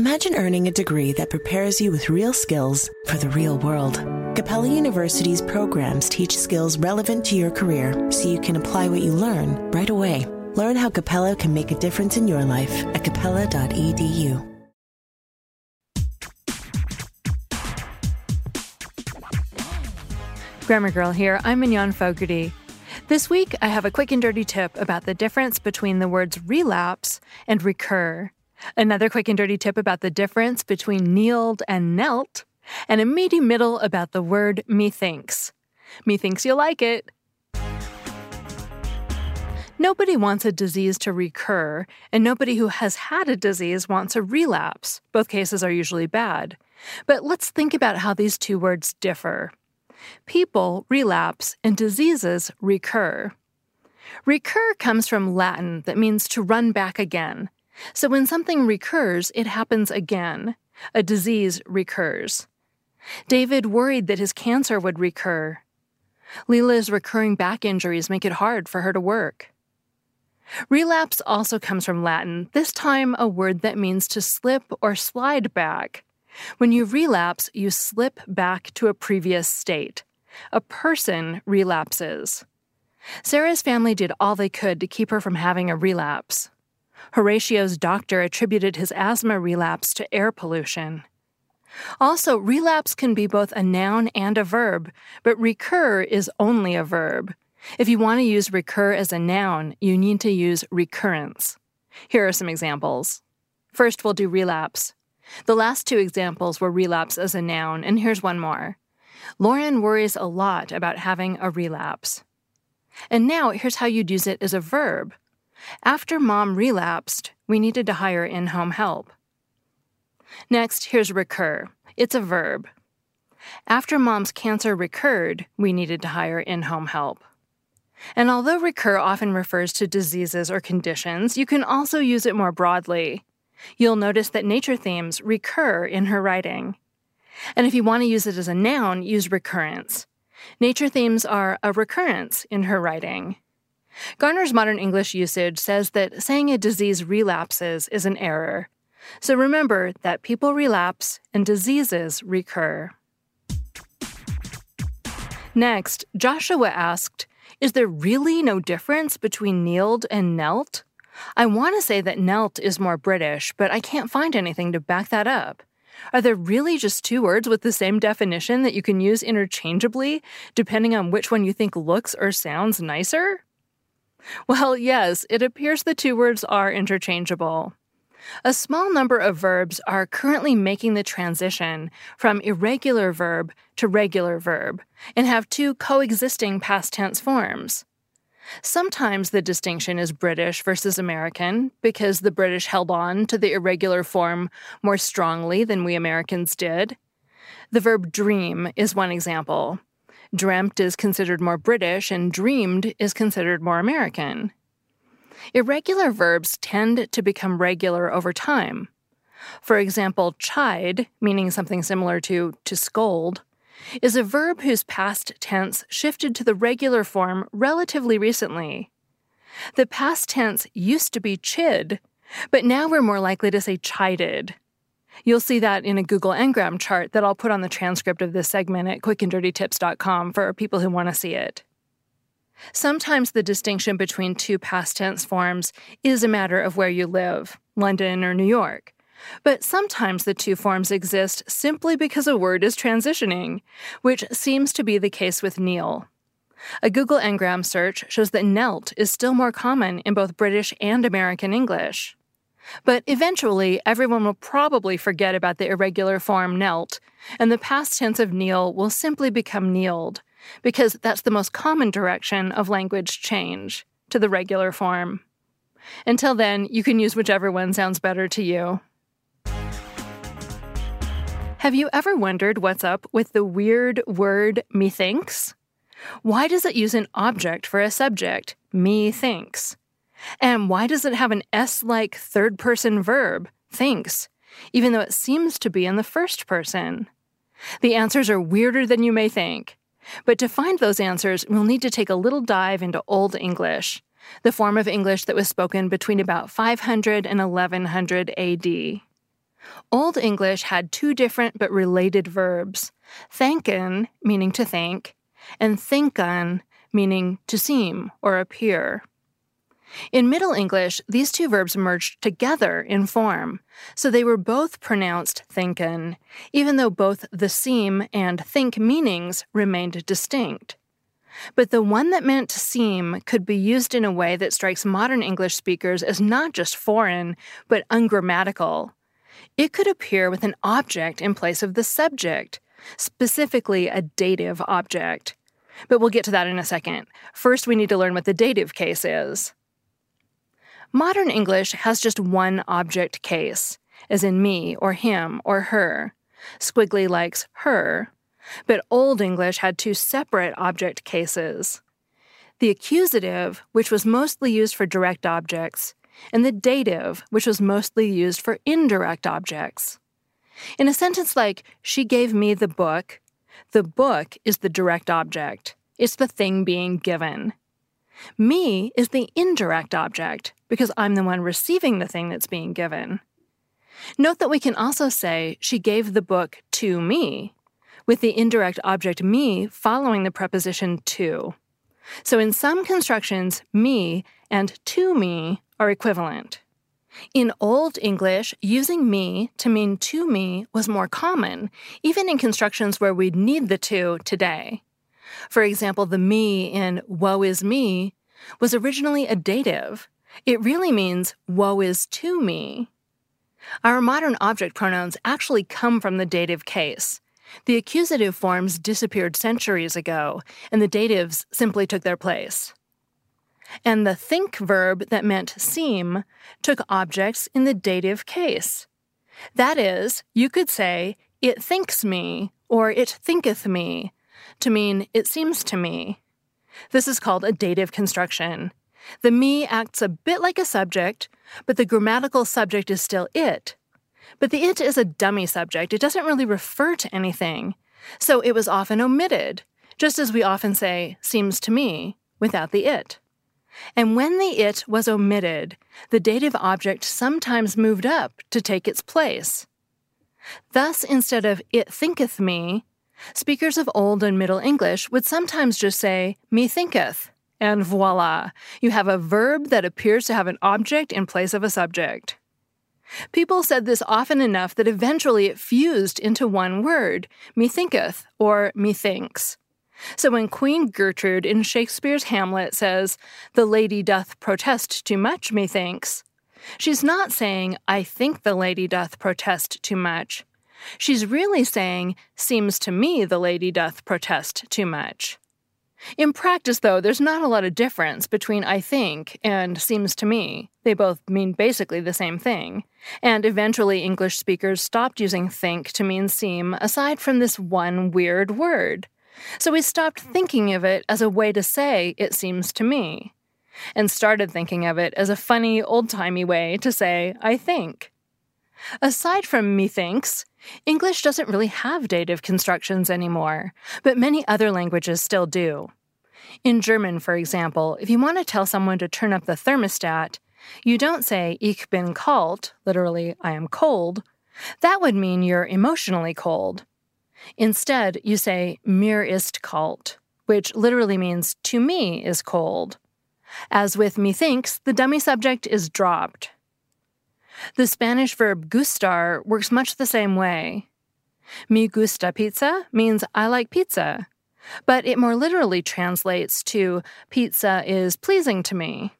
Imagine earning a degree that prepares you with real skills for the real world. Capella University's programs teach skills relevant to your career so you can apply what you learn right away. Learn how Capella can make a difference in your life at capella.edu. Grammar Girl here. I'm Mignon Fogarty. This week, I have a quick and dirty tip about the difference between the words relapse and recur. Another quick and dirty tip about the difference between kneeled and knelt, and a meaty middle about the word methinks. Methinks you'll like it. Nobody wants a disease to recur, and nobody who has had a disease wants a relapse. Both cases are usually bad. But let's think about how these two words differ. People relapse, and diseases recur. Recur comes from Latin that means to run back again. So when something recurs, it happens again. A disease recurs. David worried that his cancer would recur. Leela's recurring back injuries make it hard for her to work. Relapse also comes from Latin, this time a word that means to slip or slide back. When you relapse, you slip back to a previous state. A person relapses. Sarah's family did all they could to keep her from having a relapse. Horatio's doctor attributed his asthma relapse to air pollution. Also, relapse can be both a noun and a verb, but recur is only a verb. If you want to use recur as a noun, you need to use recurrence. Here are some examples. First, we'll do relapse. The last two examples were relapse as a noun, and here's one more. Lauren worries a lot about having a relapse. And now, here's how you'd use it as a verb. After mom relapsed, we needed to hire in home help. Next, here's recur. It's a verb. After mom's cancer recurred, we needed to hire in home help. And although recur often refers to diseases or conditions, you can also use it more broadly. You'll notice that nature themes recur in her writing. And if you want to use it as a noun, use recurrence. Nature themes are a recurrence in her writing. Garner's modern English usage says that saying a disease relapses is an error. So remember that people relapse and diseases recur. Next, Joshua asked, Is there really no difference between kneeled and knelt? I want to say that knelt is more British, but I can't find anything to back that up. Are there really just two words with the same definition that you can use interchangeably, depending on which one you think looks or sounds nicer? Well, yes, it appears the two words are interchangeable. A small number of verbs are currently making the transition from irregular verb to regular verb and have two coexisting past tense forms. Sometimes the distinction is British versus American because the British held on to the irregular form more strongly than we Americans did. The verb dream is one example. Dreamt is considered more British, and dreamed is considered more American. Irregular verbs tend to become regular over time. For example, chide, meaning something similar to to scold, is a verb whose past tense shifted to the regular form relatively recently. The past tense used to be chid, but now we're more likely to say chided. You'll see that in a Google Ngram chart that I'll put on the transcript of this segment at quickanddirtytips.com for people who want to see it. Sometimes the distinction between two past tense forms is a matter of where you live, London or New York. But sometimes the two forms exist simply because a word is transitioning, which seems to be the case with kneel. A Google Ngram search shows that knelt is still more common in both British and American English. But eventually, everyone will probably forget about the irregular form knelt, and the past tense of kneel will simply become kneeled, because that's the most common direction of language change to the regular form. Until then, you can use whichever one sounds better to you. Have you ever wondered what's up with the weird word methinks? Why does it use an object for a subject, me thinks? And why does it have an S like third person verb, thinks, even though it seems to be in the first person? The answers are weirder than you may think. But to find those answers, we'll need to take a little dive into Old English, the form of English that was spoken between about 500 and 1100 AD. Old English had two different but related verbs thanken, meaning to think, and thinkan, meaning to seem or appear. In Middle English, these two verbs merged together in form, so they were both pronounced thinken, even though both the seem and think meanings remained distinct. But the one that meant seem could be used in a way that strikes modern English speakers as not just foreign, but ungrammatical, it could appear with an object in place of the subject, specifically a dative object. But we'll get to that in a second. First, we need to learn what the dative case is. Modern English has just one object case, as in me or him or her. Squiggly likes her. But Old English had two separate object cases. The accusative, which was mostly used for direct objects, and the dative, which was mostly used for indirect objects. In a sentence like, She gave me the book, the book is the direct object. It's the thing being given. Me is the indirect object because I'm the one receiving the thing that's being given. Note that we can also say, She gave the book to me, with the indirect object me following the preposition to. So in some constructions, me and to me are equivalent. In Old English, using me to mean to me was more common, even in constructions where we'd need the to today. For example, the me in woe is me was originally a dative. It really means woe is to me. Our modern object pronouns actually come from the dative case. The accusative forms disappeared centuries ago, and the datives simply took their place. And the think verb that meant seem took objects in the dative case. That is, you could say, it thinks me, or it thinketh me, to mean it seems to me. This is called a dative construction. The me acts a bit like a subject, but the grammatical subject is still it. But the it is a dummy subject, it doesn't really refer to anything. So it was often omitted, just as we often say, seems to me, without the it. And when the it was omitted, the dative object sometimes moved up to take its place. Thus, instead of it thinketh me, speakers of Old and Middle English would sometimes just say, me thinketh, and voila, you have a verb that appears to have an object in place of a subject. People said this often enough that eventually it fused into one word, methinketh or methinks. So when Queen Gertrude in Shakespeare's Hamlet says, The lady doth protest too much, methinks, she's not saying, I think the lady doth protest too much. She's really saying, Seems to me the lady doth protest too much. In practice, though, there's not a lot of difference between I think and seems to me. They both mean basically the same thing. And eventually, English speakers stopped using think to mean seem aside from this one weird word. So we stopped thinking of it as a way to say, it seems to me, and started thinking of it as a funny, old timey way to say, I think. Aside from methinks, English doesn't really have dative constructions anymore, but many other languages still do. In German, for example, if you want to tell someone to turn up the thermostat, you don't say ich bin kalt, literally, I am cold. That would mean you're emotionally cold. Instead, you say mir ist kalt, which literally means to me is cold. As with methinks, the dummy subject is dropped. The Spanish verb gustar works much the same way. Mi gusta pizza means I like pizza, but it more literally translates to pizza is pleasing to me.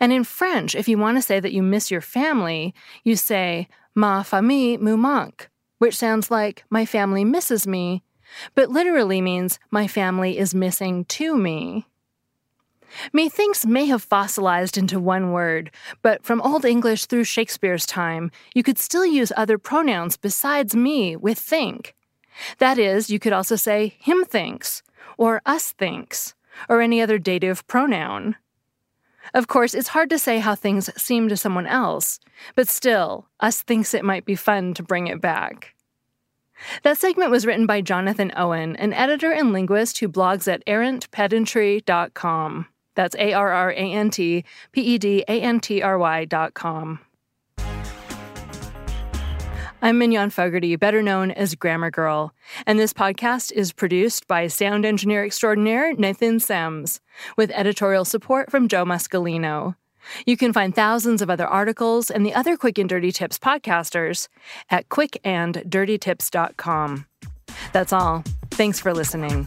And in French, if you want to say that you miss your family, you say ma famille me manque, which sounds like my family misses me, but literally means my family is missing to me. Methinks may have fossilized into one word, but from Old English through Shakespeare's time, you could still use other pronouns besides me with think. That is, you could also say him thinks, or us thinks, or any other dative pronoun. Of course, it's hard to say how things seem to someone else, but still, us thinks it might be fun to bring it back. That segment was written by Jonathan Owen, an editor and linguist who blogs at arrantpedantry.com. That's A R R A N T P E D A N T R Y dot com. I'm Mignon Fogarty, better known as Grammar Girl, and this podcast is produced by sound engineer extraordinaire Nathan Semes, with editorial support from Joe Muscolino. You can find thousands of other articles and the other Quick and Dirty Tips podcasters at quickanddirtytips.com. That's all. Thanks for listening.